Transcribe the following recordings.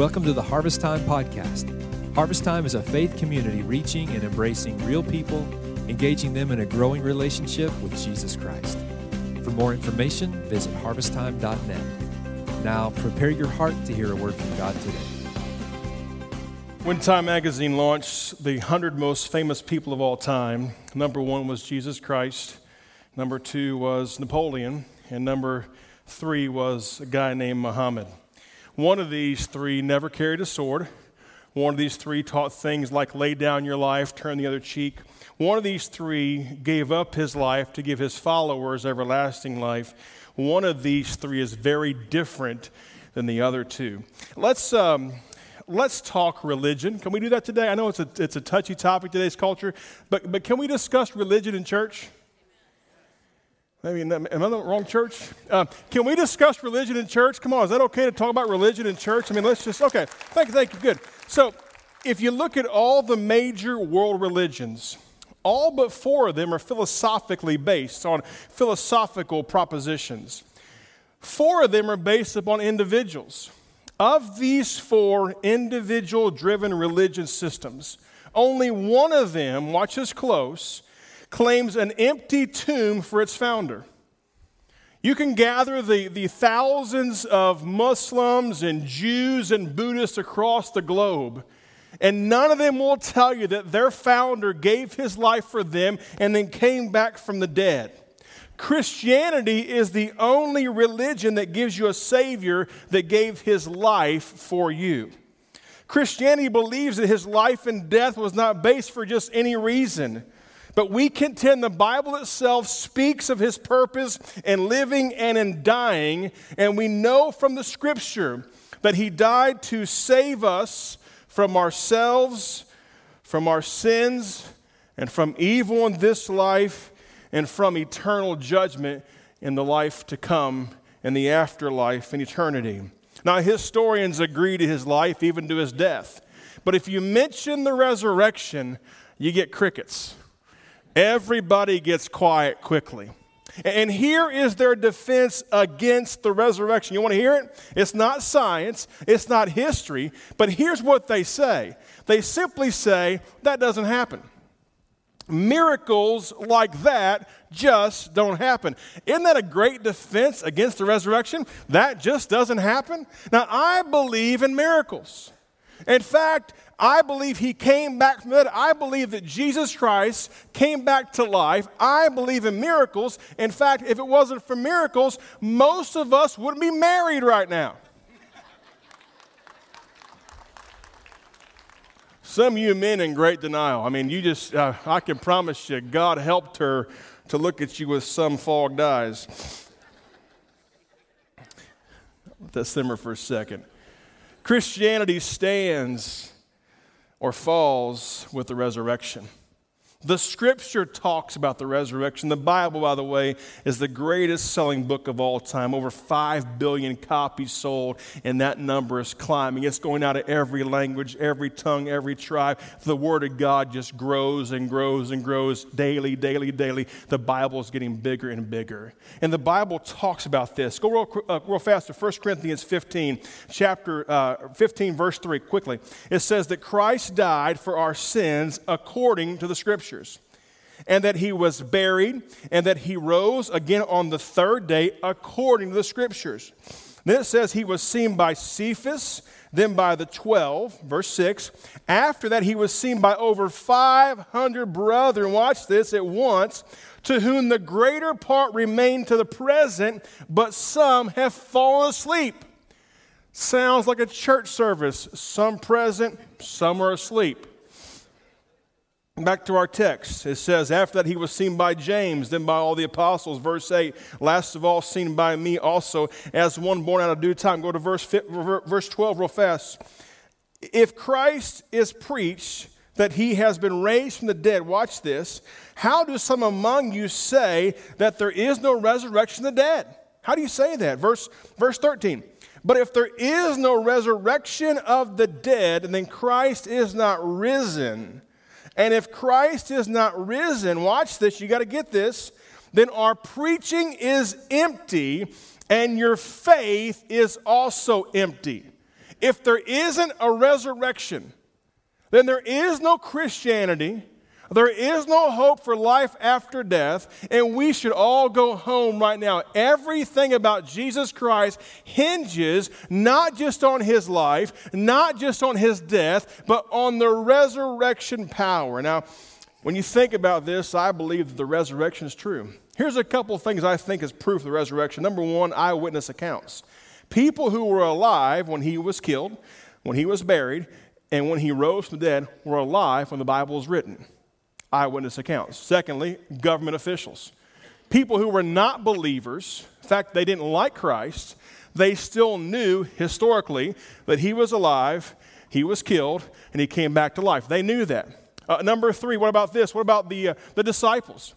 Welcome to the Harvest Time Podcast. Harvest Time is a faith community reaching and embracing real people, engaging them in a growing relationship with Jesus Christ. For more information, visit harvesttime.net. Now, prepare your heart to hear a word from God today. When Time magazine launched the 100 most famous people of all time, number one was Jesus Christ, number two was Napoleon, and number three was a guy named Muhammad. One of these three never carried a sword. One of these three taught things like lay down your life, turn the other cheek. One of these three gave up his life to give his followers everlasting life. One of these three is very different than the other two. Let's, um, let's talk religion. Can we do that today? I know it's a, it's a touchy topic today's culture, but, but can we discuss religion in church? Maybe am I in the wrong church? Uh, can we discuss religion in church? Come on, is that okay to talk about religion in church? I mean, let's just okay. Thank you, thank you. Good. So, if you look at all the major world religions, all but four of them are philosophically based on philosophical propositions. Four of them are based upon individuals. Of these four individual driven religion systems, only one of them, watch this close, claims an empty tomb for its founder. You can gather the, the thousands of Muslims and Jews and Buddhists across the globe, and none of them will tell you that their founder gave his life for them and then came back from the dead. Christianity is the only religion that gives you a Savior that gave his life for you. Christianity believes that his life and death was not based for just any reason. But we contend the Bible itself speaks of his purpose in living and in dying, and we know from the scripture that he died to save us from ourselves, from our sins, and from evil in this life, and from eternal judgment in the life to come, in the afterlife, in eternity. Now, historians agree to his life, even to his death. But if you mention the resurrection, you get crickets. Everybody gets quiet quickly. And here is their defense against the resurrection. You want to hear it? It's not science, it's not history, but here's what they say they simply say that doesn't happen. Miracles like that just don't happen. Isn't that a great defense against the resurrection? That just doesn't happen. Now, I believe in miracles. In fact, I believe he came back from that. I believe that Jesus Christ came back to life. I believe in miracles. In fact, if it wasn't for miracles, most of us wouldn't be married right now. Some of you men in great denial. I mean, you just, uh, I can promise you, God helped her to look at you with some fogged eyes. Let that simmer for a second. Christianity stands or falls with the resurrection. The scripture talks about the resurrection. The Bible, by the way, is the greatest selling book of all time. Over 5 billion copies sold, and that number is climbing. It's going out of every language, every tongue, every tribe. The Word of God just grows and grows and grows daily, daily, daily. The Bible is getting bigger and bigger. And the Bible talks about this. Go real, uh, real fast to 1 Corinthians 15, chapter uh, 15, verse 3, quickly. It says that Christ died for our sins according to the scripture scriptures. And that he was buried, and that he rose again on the third day according to the scriptures. Then it says he was seen by Cephas, then by the 12, verse 6. After that, he was seen by over 500 brethren, watch this, at once, to whom the greater part remain to the present, but some have fallen asleep. Sounds like a church service. Some present, some are asleep. Back to our text. It says, After that he was seen by James, then by all the apostles. Verse 8, last of all, seen by me also, as one born out of due time. Go to verse, verse 12 real fast. If Christ is preached that he has been raised from the dead, watch this. How do some among you say that there is no resurrection of the dead? How do you say that? Verse, verse 13. But if there is no resurrection of the dead, and then Christ is not risen. And if Christ is not risen, watch this, you got to get this, then our preaching is empty and your faith is also empty. If there isn't a resurrection, then there is no Christianity, there is no hope for life after death, and we should all go home right now. Everything about Jesus Christ hinges not just on his life, not just on his death, but on the resurrection power. Now, when you think about this, I believe that the resurrection is true. Here's a couple of things I think is proof of the resurrection. Number one, eyewitness accounts. People who were alive when he was killed, when he was buried, and when he rose from the dead were alive when the Bible was written. Eyewitness accounts. Secondly, government officials. People who were not believers, in fact, they didn't like Christ, they still knew historically that he was alive, he was killed, and he came back to life. They knew that. Uh, number three, what about this? What about the, uh, the disciples?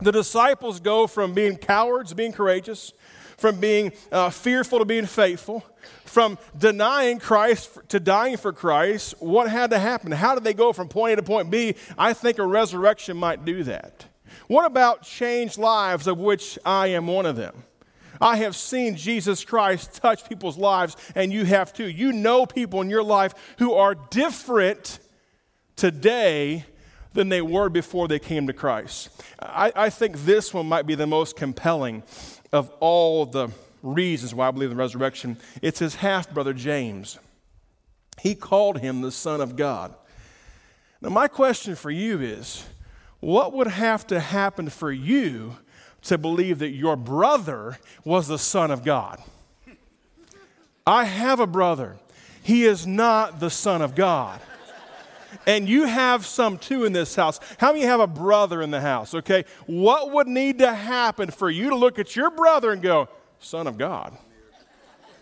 The disciples go from being cowards, being courageous, from being uh, fearful to being faithful, from denying Christ to dying for Christ. What had to happen? How did they go from point A to point B? I think a resurrection might do that. What about changed lives, of which I am one of them? I have seen Jesus Christ touch people's lives, and you have too. You know people in your life who are different today than they were before they came to Christ. I, I think this one might be the most compelling of all the reasons why I believe in the resurrection. It's his half brother James. He called him the Son of God. Now, my question for you is what would have to happen for you to believe that your brother was the Son of God? I have a brother. He is not the Son of God and you have some too in this house. How many have a brother in the house? Okay, what would need to happen for you to look at your brother and go, Son of God?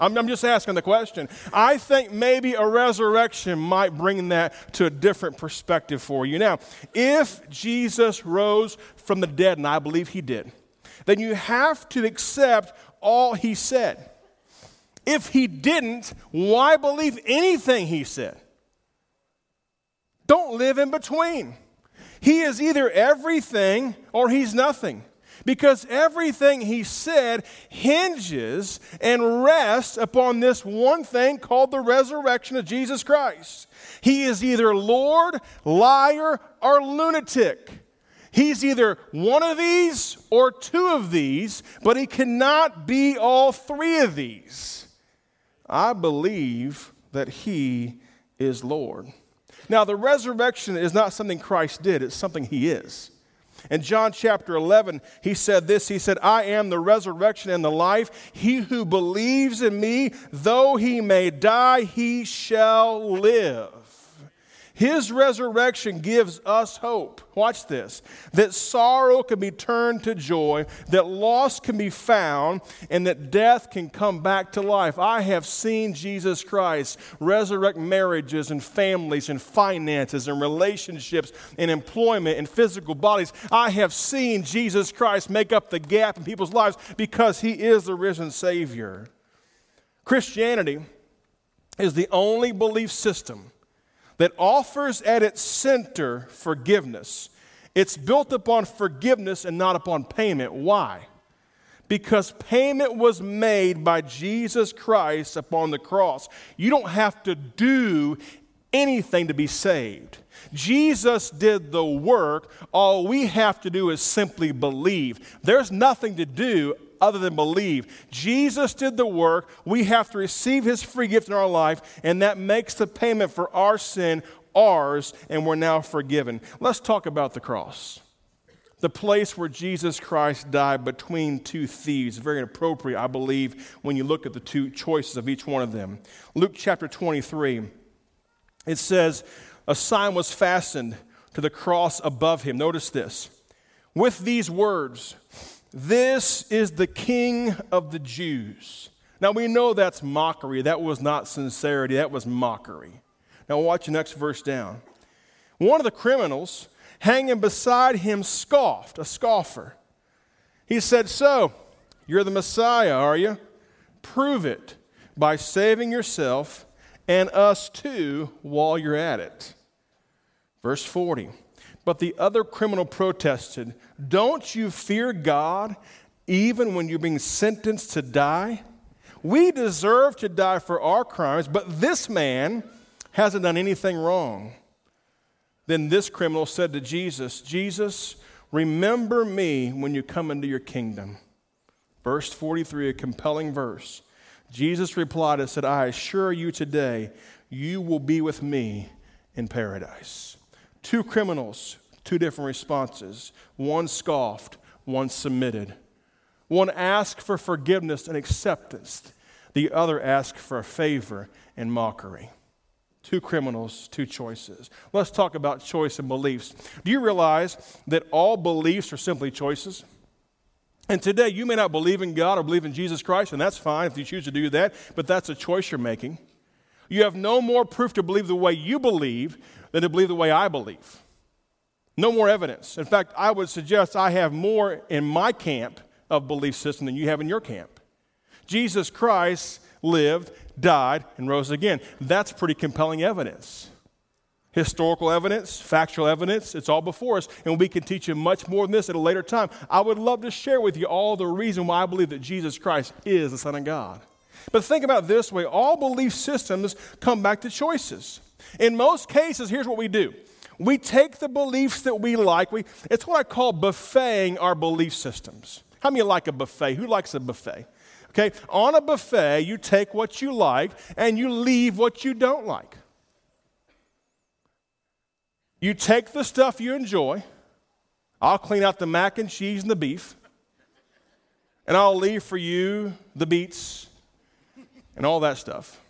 I'm, I'm, just asking the question. I think maybe a resurrection might bring that to a different perspective for you. Now, if Jesus rose from the dead, and I believe he did, then you have to accept all he said. If he didn't, why believe anything he said? Don't live in between. He is either everything or he's nothing. Because everything he said hinges and rests upon this one thing called the resurrection of Jesus Christ. He is either Lord, liar, or lunatic. He's either one of these or two of these, but he cannot be all three of these. I believe that he is Lord. Now, the resurrection is not something Christ did, it's something he is. In John chapter 11, he said this He said, I am the resurrection and the life. He who believes in me, though he may die, he shall live. His resurrection gives us hope. Watch this that sorrow can be turned to joy, that loss can be found, and that death can come back to life. I have seen Jesus Christ resurrect marriages and families and finances and relationships and employment and physical bodies. I have seen Jesus Christ make up the gap in people's lives because he is the risen Savior. Christianity is the only belief system that offers at its center forgiveness. It's built upon forgiveness and not upon payment. Why? Because payment was made by Jesus Christ upon the cross. You don't have to do anything to be saved. Jesus did the work. All we have to do is simply believe. There's nothing to do other than believe. Jesus did the work. We have to receive his free gift in our life, and that makes the payment for our sin ours, and we're now forgiven. Let's talk about the cross. The place where Jesus Christ died between two thieves. Very appropriate, I believe, when you look at the two choices of each one of them. Luke chapter 23, it says, A sign was fastened to the cross above him. Notice this. With these words, this is the King of the Jews. Now we know that's mockery. That was not sincerity, that was mockery. Now watch the next verse down. One of the criminals hanging beside him scoffed, a scoffer. He said, So, you're the Messiah, are you? Prove it by saving yourself and us too while you're at it. Verse 40. But the other criminal protested, Don't you fear God even when you're being sentenced to die? We deserve to die for our crimes, but this man hasn't done anything wrong. Then this criminal said to Jesus, Jesus, remember me when you come into your kingdom. Verse 43, a compelling verse. Jesus replied and said, I assure you today, you will be with me in paradise. Two criminals, two different responses. One scoffed, one submitted. One asked for forgiveness and acceptance, the other asked for a favor and mockery. Two criminals, two choices. Let's talk about choice and beliefs. Do you realize that all beliefs are simply choices? And today, you may not believe in God or believe in Jesus Christ, and that's fine if you choose to do that, but that's a choice you're making. You have no more proof to believe the way you believe than to believe the way I believe. No more evidence. In fact, I would suggest I have more in my camp of belief system than you have in your camp. Jesus Christ lived, died, and rose again. That's pretty compelling evidence. Historical evidence, factual evidence, it's all before us, and we can teach you much more than this at a later time. I would love to share with you all the reason why I believe that Jesus Christ is the Son of God. But think about this way all belief systems come back to choices. In most cases, here's what we do we take the beliefs that we like, we, it's what I call buffeting our belief systems. How many like a buffet? Who likes a buffet? Okay, on a buffet, you take what you like and you leave what you don't like. You take the stuff you enjoy. I'll clean out the mac and cheese and the beef. And I'll leave for you the beets and all that stuff.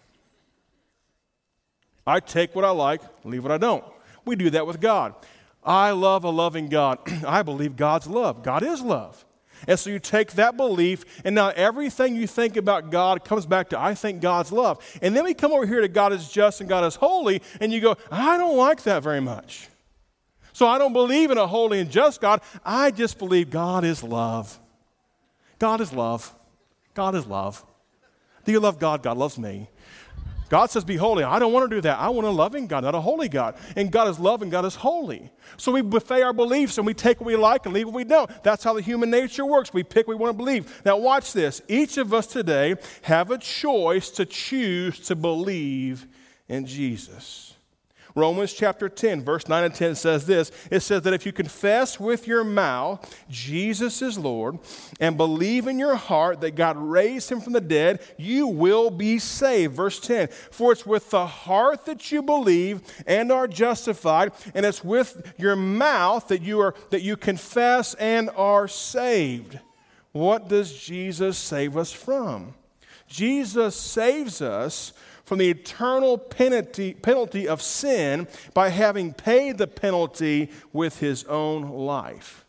I take what I like, leave what I don't. We do that with God. I love a loving God. I believe God's love. God is love. And so you take that belief, and now everything you think about God comes back to, I think God's love. And then we come over here to God is just and God is holy, and you go, I don't like that very much. So I don't believe in a holy and just God. I just believe God is love. God is love. God is love. Do you love God? God loves me. God says, Be holy. I don't want to do that. I want a loving God, not a holy God. And God is love and God is holy. So we buffet our beliefs and we take what we like and leave what we don't. That's how the human nature works. We pick what we want to believe. Now, watch this. Each of us today have a choice to choose to believe in Jesus. Romans chapter 10, verse 9 and 10 says this it says that if you confess with your mouth Jesus is Lord and believe in your heart that God raised him from the dead, you will be saved. Verse 10 For it's with the heart that you believe and are justified, and it's with your mouth that you, are, that you confess and are saved. What does Jesus save us from? Jesus saves us from the eternal penalty, penalty of sin by having paid the penalty with his own life.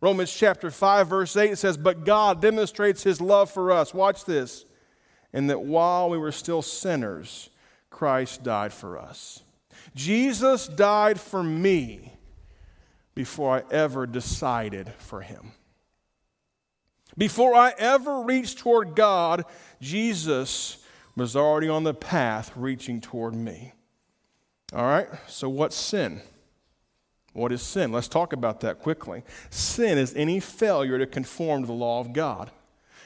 Romans chapter 5, verse 8 says, But God demonstrates his love for us. Watch this. And that while we were still sinners, Christ died for us. Jesus died for me before I ever decided for him. Before I ever reached toward God, Jesus was already on the path reaching toward me. All right, so what's sin? What is sin? Let's talk about that quickly. Sin is any failure to conform to the law of God.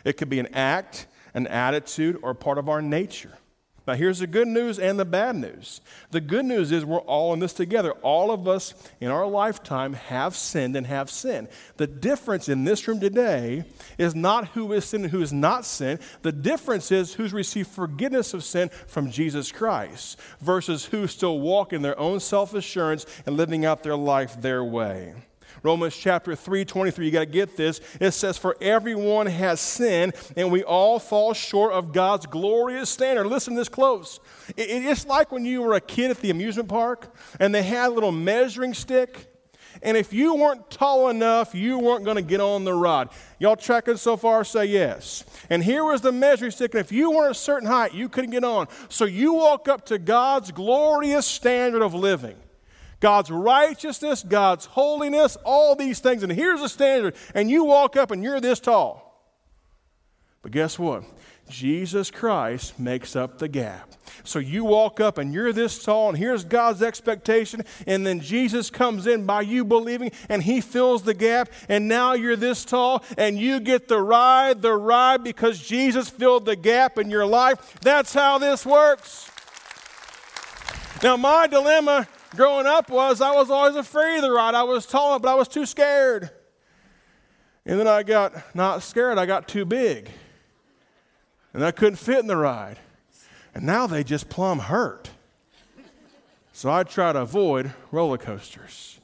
It could be an act, an attitude, or part of our nature. Now, here's the good news and the bad news. The good news is we're all in this together. All of us in our lifetime have sinned and have sinned. The difference in this room today is not who is sin and who is not sin. The difference is who's received forgiveness of sin from Jesus Christ versus who still walk in their own self assurance and living out their life their way. Romans chapter 3, 23, you got to get this. It says, For everyone has sinned, and we all fall short of God's glorious standard. Listen this close. it's like when you were a kid at the amusement park and they had a little measuring stick. And if you weren't tall enough, you weren't going to get on the rod. Y'all tracking so far? Say yes. And here was the measuring stick. And if you weren't a certain height, you couldn't get on. So you walk up to God's glorious standard of living. God's righteousness, God's holiness, all these things. And here's the standard. And you walk up and you're this tall. But guess what? Jesus Christ makes up the gap. So you walk up and you're this tall, and here's God's expectation, and then Jesus comes in by you believing, and He fills the gap, and now you're this tall, and you get the ride, the ride because Jesus filled the gap in your life. That's how this works. Now, my dilemma growing up was I was always afraid of the ride. I was tall, but I was too scared. And then I got not scared, I got too big. And I couldn't fit in the ride. And now they just plumb hurt. So I try to avoid roller coasters.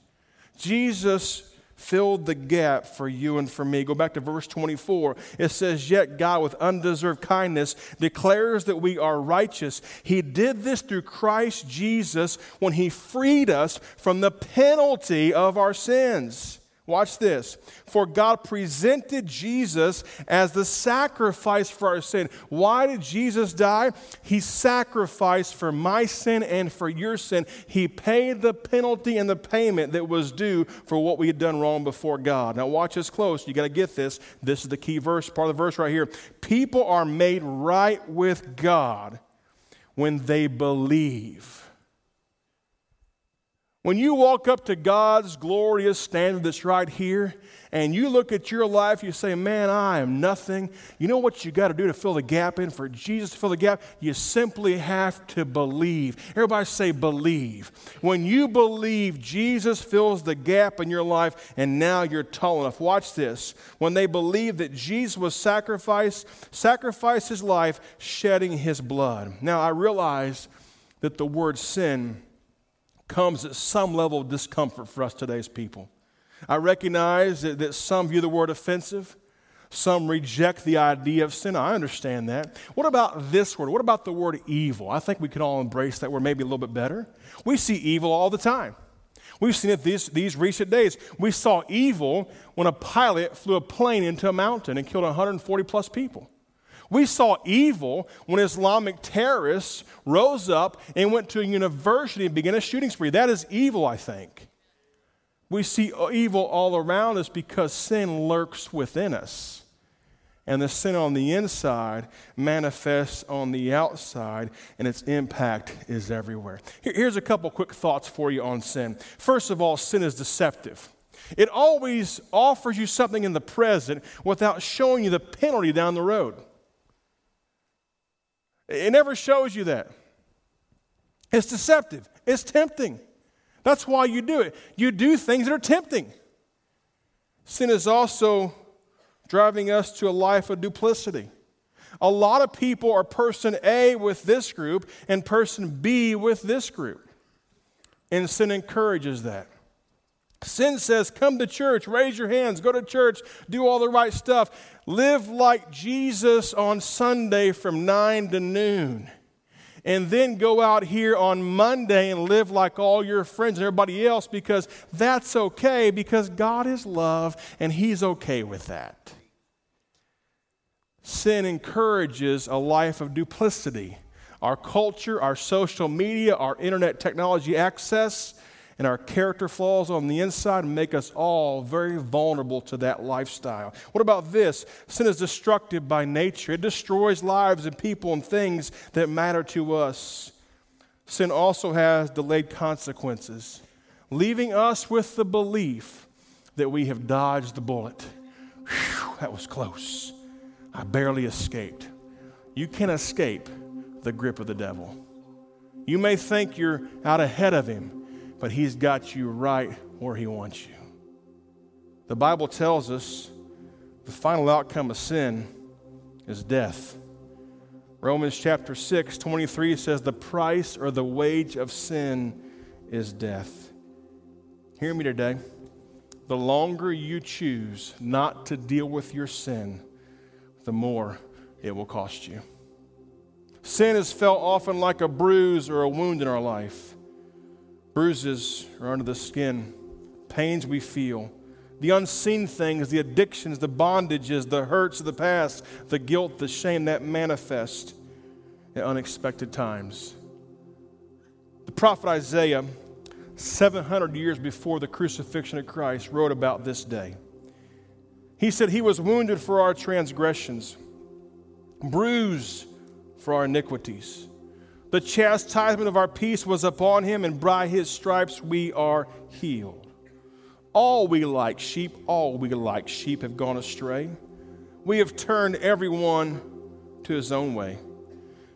Jesus filled the gap for you and for me. Go back to verse 24. It says, Yet God, with undeserved kindness, declares that we are righteous. He did this through Christ Jesus when He freed us from the penalty of our sins. Watch this. For God presented Jesus as the sacrifice for our sin. Why did Jesus die? He sacrificed for my sin and for your sin. He paid the penalty and the payment that was due for what we had done wrong before God. Now, watch this close. You got to get this. This is the key verse, part of the verse right here. People are made right with God when they believe. When you walk up to God's glorious standard that's right here, and you look at your life, you say, Man, I am nothing. You know what you got to do to fill the gap in for Jesus to fill the gap? You simply have to believe. Everybody say, Believe. When you believe, Jesus fills the gap in your life, and now you're tall enough. Watch this. When they believe that Jesus was sacrificed, sacrificed his life, shedding his blood. Now, I realize that the word sin comes at some level of discomfort for us today's people. I recognize that, that some view the word offensive. Some reject the idea of sin. I understand that. What about this word? What about the word evil? I think we can all embrace that word maybe a little bit better. We see evil all the time. We've seen it these, these recent days. We saw evil when a pilot flew a plane into a mountain and killed 140 plus people. We saw evil when Islamic terrorists rose up and went to a university and began a shooting spree. That is evil, I think. We see evil all around us because sin lurks within us. And the sin on the inside manifests on the outside, and its impact is everywhere. Here's a couple quick thoughts for you on sin. First of all, sin is deceptive. It always offers you something in the present without showing you the penalty down the road. It never shows you that. It's deceptive, it's tempting. That's why you do it. You do things that are tempting. Sin is also driving us to a life of duplicity. A lot of people are person A with this group and person B with this group. And sin encourages that. Sin says, come to church, raise your hands, go to church, do all the right stuff. Live like Jesus on Sunday from 9 to noon. And then go out here on Monday and live like all your friends and everybody else because that's okay because God is love and He's okay with that. Sin encourages a life of duplicity. Our culture, our social media, our internet technology access and our character flaws on the inside make us all very vulnerable to that lifestyle. What about this? Sin is destructive by nature, it destroys lives and people and things that matter to us. Sin also has delayed consequences, leaving us with the belief that we have dodged the bullet. Whew, that was close. I barely escaped. You can escape the grip of the devil. You may think you're out ahead of him but He's got you right where He wants you. The Bible tells us the final outcome of sin is death. Romans chapter 6, 23 says, The price or the wage of sin is death. Hear me today. The longer you choose not to deal with your sin, the more it will cost you. Sin is felt often like a bruise or a wound in our life. Bruises are under the skin, pains we feel, the unseen things, the addictions, the bondages, the hurts of the past, the guilt, the shame that manifest at unexpected times. The prophet Isaiah, 700 years before the crucifixion of Christ, wrote about this day. He said, He was wounded for our transgressions, bruised for our iniquities. The chastisement of our peace was upon him, and by his stripes we are healed. All we like sheep, all we like sheep have gone astray. We have turned everyone to his own way.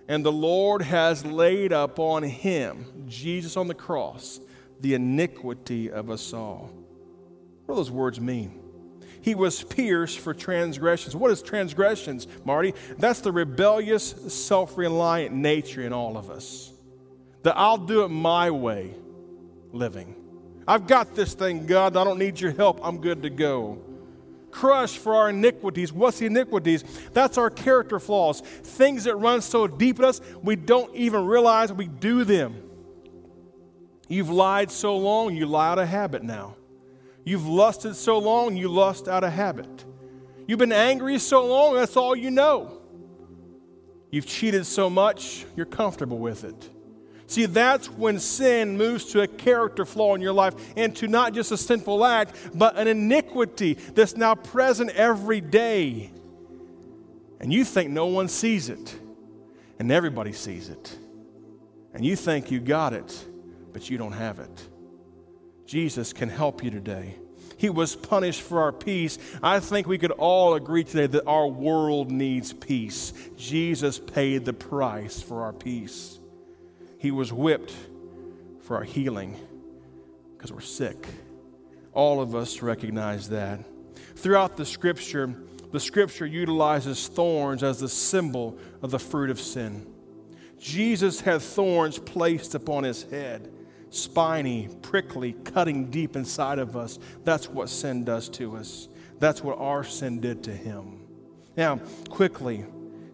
And the Lord has laid upon him, Jesus on the cross, the iniquity of us all. What do those words mean? He was pierced for transgressions. What is transgressions, Marty? That's the rebellious, self reliant nature in all of us. The I'll do it my way living. I've got this thing, God. I don't need your help. I'm good to go. Crushed for our iniquities. What's the iniquities? That's our character flaws. Things that run so deep in us, we don't even realize we do them. You've lied so long, you lie out of habit now. You've lusted so long, you lust out of habit. You've been angry so long, that's all you know. You've cheated so much, you're comfortable with it. See, that's when sin moves to a character flaw in your life into not just a sinful act, but an iniquity that's now present every day. And you think no one sees it, and everybody sees it. And you think you got it, but you don't have it. Jesus can help you today. He was punished for our peace. I think we could all agree today that our world needs peace. Jesus paid the price for our peace. He was whipped for our healing because we're sick. All of us recognize that. Throughout the scripture, the scripture utilizes thorns as the symbol of the fruit of sin. Jesus had thorns placed upon his head spiny, prickly, cutting deep inside of us. That's what sin does to us. That's what our sin did to him. Now, quickly,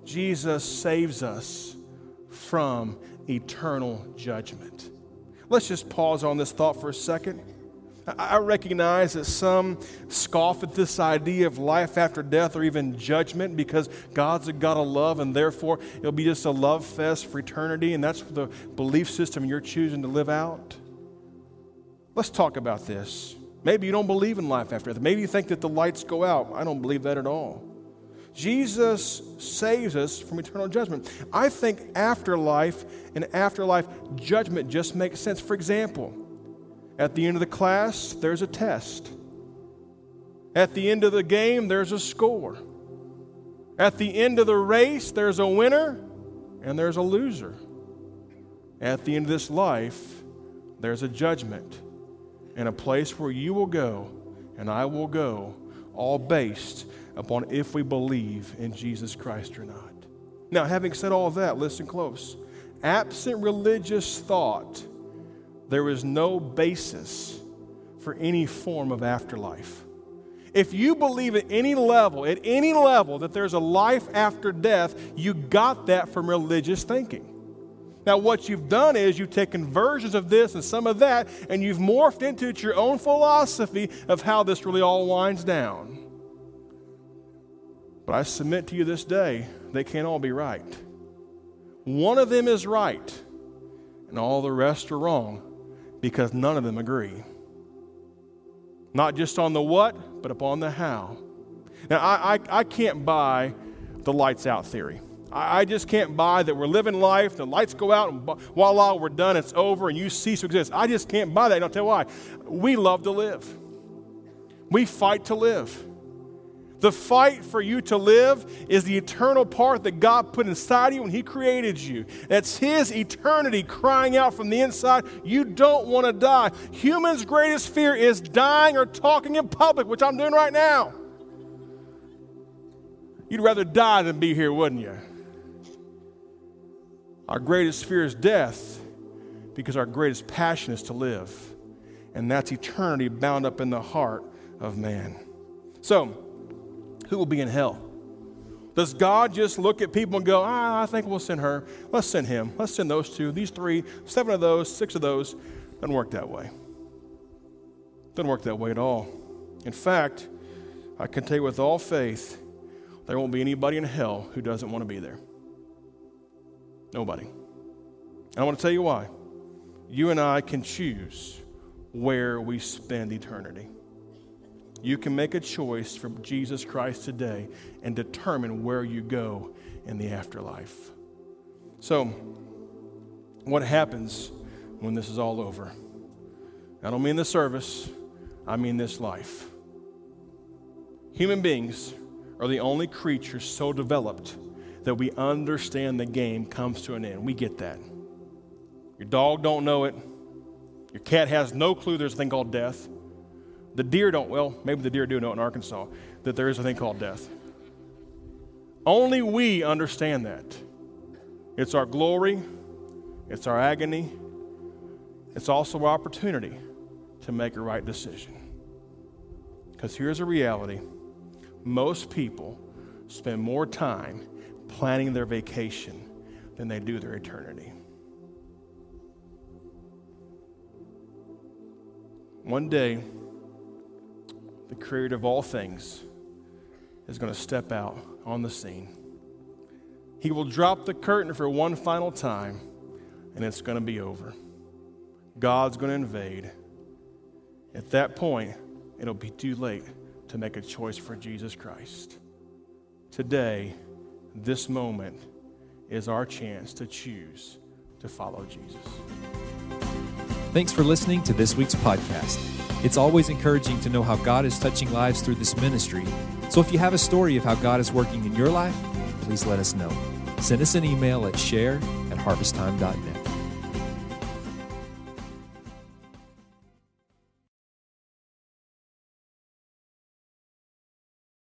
Jesus saves us from eternal judgment. Let's just pause on this thought for a second. I recognize that some scoff at this idea of life after death or even judgment because God's a God of love and therefore it'll be just a love fest for eternity and that's the belief system you're choosing to live out. Let's talk about this. Maybe you don't believe in life after death. Maybe you think that the lights go out. I don't believe that at all. Jesus saves us from eternal judgment. I think afterlife and afterlife judgment just makes sense. For example, at the end of the class, there's a test. At the end of the game, there's a score. At the end of the race, there's a winner and there's a loser. At the end of this life, there's a judgment and a place where you will go and I will go, all based upon if we believe in Jesus Christ or not. Now, having said all that, listen close. Absent religious thought, there is no basis for any form of afterlife. If you believe at any level, at any level, that there's a life after death, you got that from religious thinking. Now, what you've done is you've taken versions of this and some of that, and you've morphed into it your own philosophy of how this really all winds down. But I submit to you this day, they can't all be right. One of them is right, and all the rest are wrong because none of them agree. Not just on the what, but upon the how. Now, I, I, I can't buy the lights out theory. I, I, just can't buy that we're living life, the lights go out, and voila, we're done, it's over, and you cease to exist. I just can't buy that, and I'll tell you why. We love to live, we fight to live. The fight for you to live is the eternal part that God put inside you when He created you. That's His eternity crying out from the inside. You don't want to die. Humans' greatest fear is dying or talking in public, which I'm doing right now. You'd rather die than be here, wouldn't you? Our greatest fear is death because our greatest passion is to live. And that's eternity bound up in the heart of man. So, who will be in hell? Does God just look at people and go, ah, I think we'll send her. Let's send him. Let's send those two, these three, seven of those, six of those. Doesn't work that way. Doesn't work that way at all. In fact, I can tell you with all faith, there won't be anybody in hell who doesn't want to be there. Nobody. And I want to tell you why. You and I can choose where we spend eternity. You can make a choice for Jesus Christ today and determine where you go in the afterlife. So, what happens when this is all over? I don't mean the service, I mean this life. Human beings are the only creatures so developed that we understand the game comes to an end. We get that. Your dog don't know it. Your cat has no clue there's a thing called death. The deer don't, well, maybe the deer do know in Arkansas that there is a thing called death. Only we understand that. It's our glory, it's our agony, it's also our opportunity to make a right decision. Because here's a reality most people spend more time planning their vacation than they do their eternity. One day, the creator of all things is going to step out on the scene. He will drop the curtain for one final time, and it's going to be over. God's going to invade. At that point, it'll be too late to make a choice for Jesus Christ. Today, this moment is our chance to choose to follow Jesus. Thanks for listening to this week's podcast. It's always encouraging to know how God is touching lives through this ministry. So if you have a story of how God is working in your life, please let us know. Send us an email at share at harvesttime.net.